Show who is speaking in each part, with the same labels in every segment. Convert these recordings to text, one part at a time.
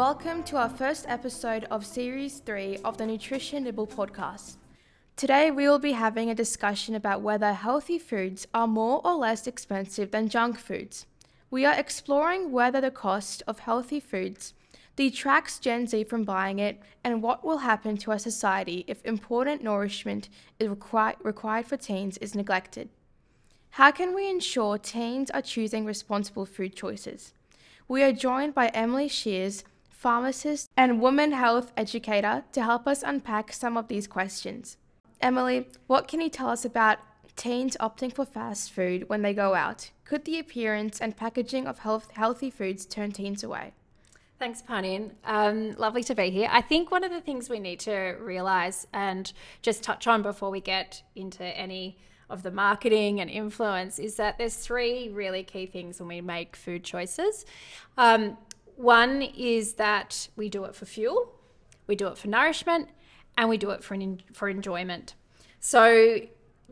Speaker 1: Welcome to our first episode of Series 3 of the Nutrition Nibble podcast. Today, we will be having a discussion about whether healthy foods are more or less expensive than junk foods. We are exploring whether the cost of healthy foods detracts Gen Z from buying it and what will happen to our society if important nourishment is requi- required for teens is neglected. How can we ensure teens are choosing responsible food choices? We are joined by Emily Shears, pharmacist and women health educator, to help us unpack some of these questions. Emily, what can you tell us about teens opting for fast food when they go out? Could the appearance and packaging of health, healthy foods turn teens away?
Speaker 2: Thanks, Panin. Um, lovely to be here. I think one of the things we need to realize and just touch on before we get into any of the marketing and influence is that there's three really key things when we make food choices. Um, one is that we do it for fuel, we do it for nourishment, and we do it for for enjoyment. So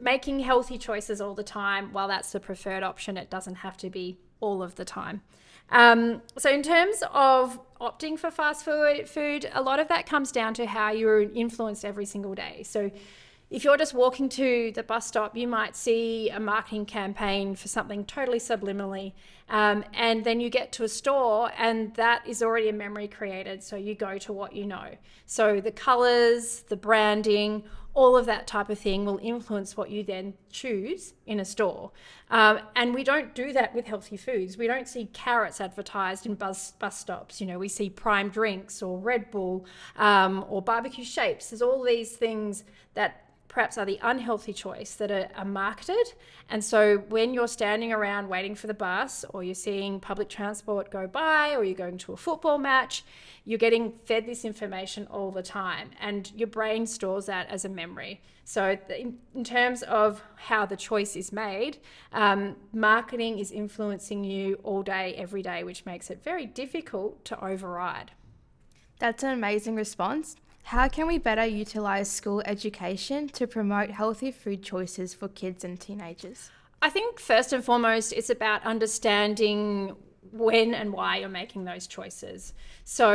Speaker 2: making healthy choices all the time, while that's the preferred option, it doesn't have to be all of the time. Um, so in terms of opting for fast food, food, a lot of that comes down to how you're influenced every single day. So if you're just walking to the bus stop, you might see a marketing campaign for something totally subliminally. Um, and then you get to a store, and that is already a memory created. So you go to what you know. So the colors, the branding, all of that type of thing will influence what you then choose in a store. Um, and we don't do that with healthy foods. We don't see carrots advertised in bus, bus stops. You know, we see prime drinks or Red Bull um, or barbecue shapes. There's all these things that perhaps are the unhealthy choice that are, are, marketed. And so when you're standing around waiting for the bus, or you're seeing public transport go by, or you're going to a football match, you're getting fed this information all the time, and your brain stores that as a memory. So, in, in terms of how the choice is made, um, marketing is influencing you all day, every day, which makes it very difficult to override.
Speaker 1: That's an amazing response. How can we better utilize school education to promote healthy food choices for kids and teenagers?
Speaker 2: I think first and foremost, it's about understanding when and why you're making those choices. So,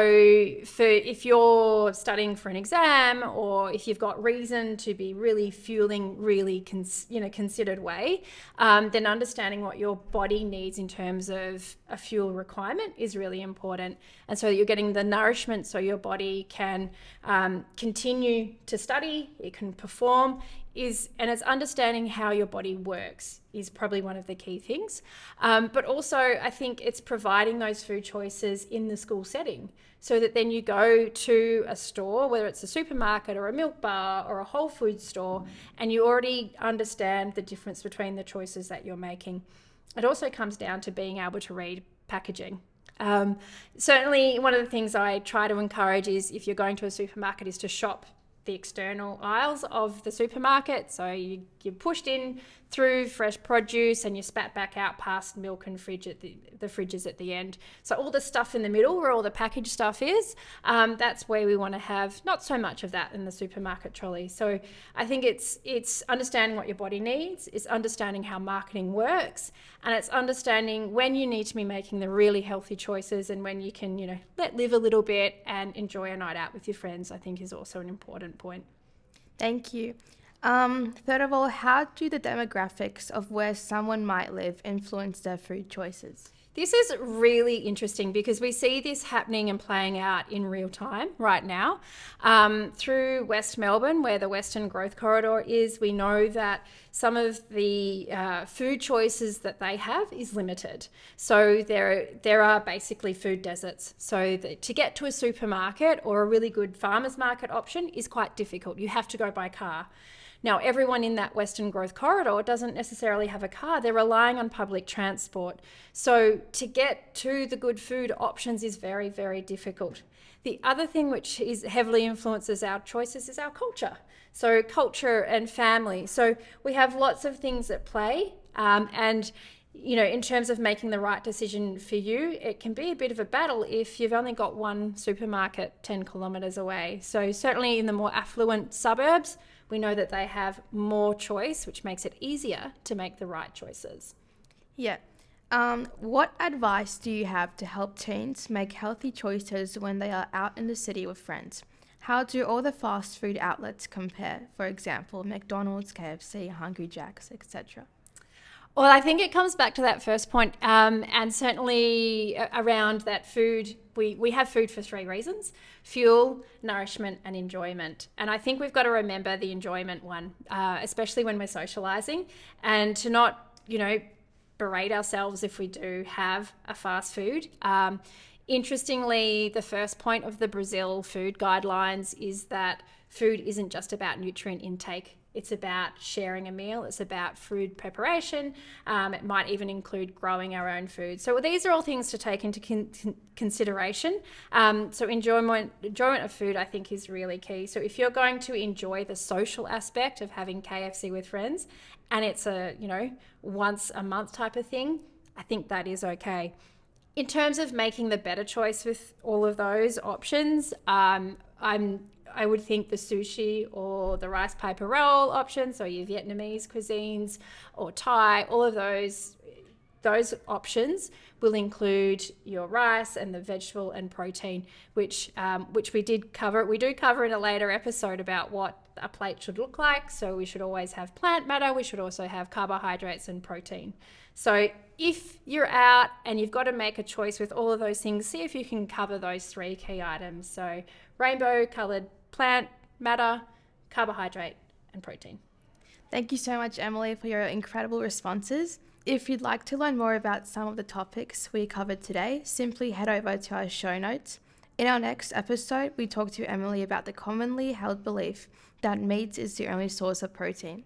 Speaker 2: for if you're studying for an exam, or if you've got reason to be really fueling really cons- you know considered way, um, then understanding what your body needs in terms of a fuel requirement is really important. And so you're getting the nourishment, so your body can um, continue to study, it can perform, is and it's understanding how your body works is probably one of the key things. Um, but also i think it's providing those food choices in the school setting so that then you go to a store whether it's a supermarket or a milk bar or a whole food store and you already understand the difference between the choices that you're making. It also comes down to being able to read packaging. Um, certainly one of the things i try to encourage is if you're going to a supermarket is to shop the external aisles of the supermarket. So you, you're pushed in through fresh produce and you spat back out past milk and fridge at the, the fridges at the end. So all the stuff in the middle where all the packaged stuff is, um, that's where we want to have not so much of that in the supermarket trolley. So I think it's it's understanding what your body needs, it's understanding how marketing works, and it's understanding when you need to be making the really healthy choices and when you can, you know, let live a little bit and enjoy a night out with your friends, I think is also an important point.
Speaker 1: Thank you. Um, third of all, how do the demographics of where someone might live influence their food choices?
Speaker 2: This is really interesting because we see this happening and playing out in real time right now. Um, through West Melbourne, where the Western Growth Corridor is, we know that some of the uh, food choices that they have is limited. So there, there are basically food deserts. So to get to a supermarket or a really good farmer's market option is quite difficult. You have to go by car. Now, everyone in that Western Growth Corridor doesn't necessarily have a car, they're relying on public transport. So, to get to the good food options is very, very difficult. The other thing which is heavily influences our choices is our culture. So, culture and family. So, we have lots of things at play. Um, and you know, in terms of making the right decision for you, it can be a bit of a battle if you've only got one supermarket 10 kilometres away. So, certainly in the more affluent suburbs, we know that they have more choice, which makes it easier to make the right choices.
Speaker 1: Yeah. Um, what advice do you have to help teens make healthy choices when they are out in the city with friends? How do all the fast food outlets compare? For example, McDonald's, KFC, Hungry Jack's, etc.
Speaker 2: Well, I think it comes back to that first point, um, and certainly around that food. We, we have food for three reasons fuel, nourishment, and enjoyment. And I think we've got to remember the enjoyment one, uh, especially when we're socializing, and to not, you know, berate ourselves if we do have a fast food. Um, interestingly, the first point of the Brazil food guidelines is that food isn't just about nutrient intake it's about sharing a meal. It's about food preparation. Um, it might even include growing our own food. So these are all things to take into con- consideration. Um, so enjoyment, enjoyment of food, I think, is really key. So if you're going to enjoy the social aspect of having KFC with friends, and it's a you know once a month type of thing, I think that is okay. In terms of making the better choice with all of those options, um, I'm I would think the sushi or the rice paper roll options, so your Vietnamese cuisines or Thai, all of those those options will include your rice and the vegetable and protein, which um, which we did cover. We do cover in a later episode about what a plate should look like. So we should always have plant matter. We should also have carbohydrates and protein. So if you're out and you've got to make a choice with all of those things, see if you can cover those three key items. So rainbow colored plant matter, carbohydrate, and protein.
Speaker 1: Thank you so much, Emily, for your incredible responses. If you'd like to learn more about some of the topics we covered today, simply head over to our show notes. In our next episode, we talk to Emily about the commonly held belief that meat is the only source of protein.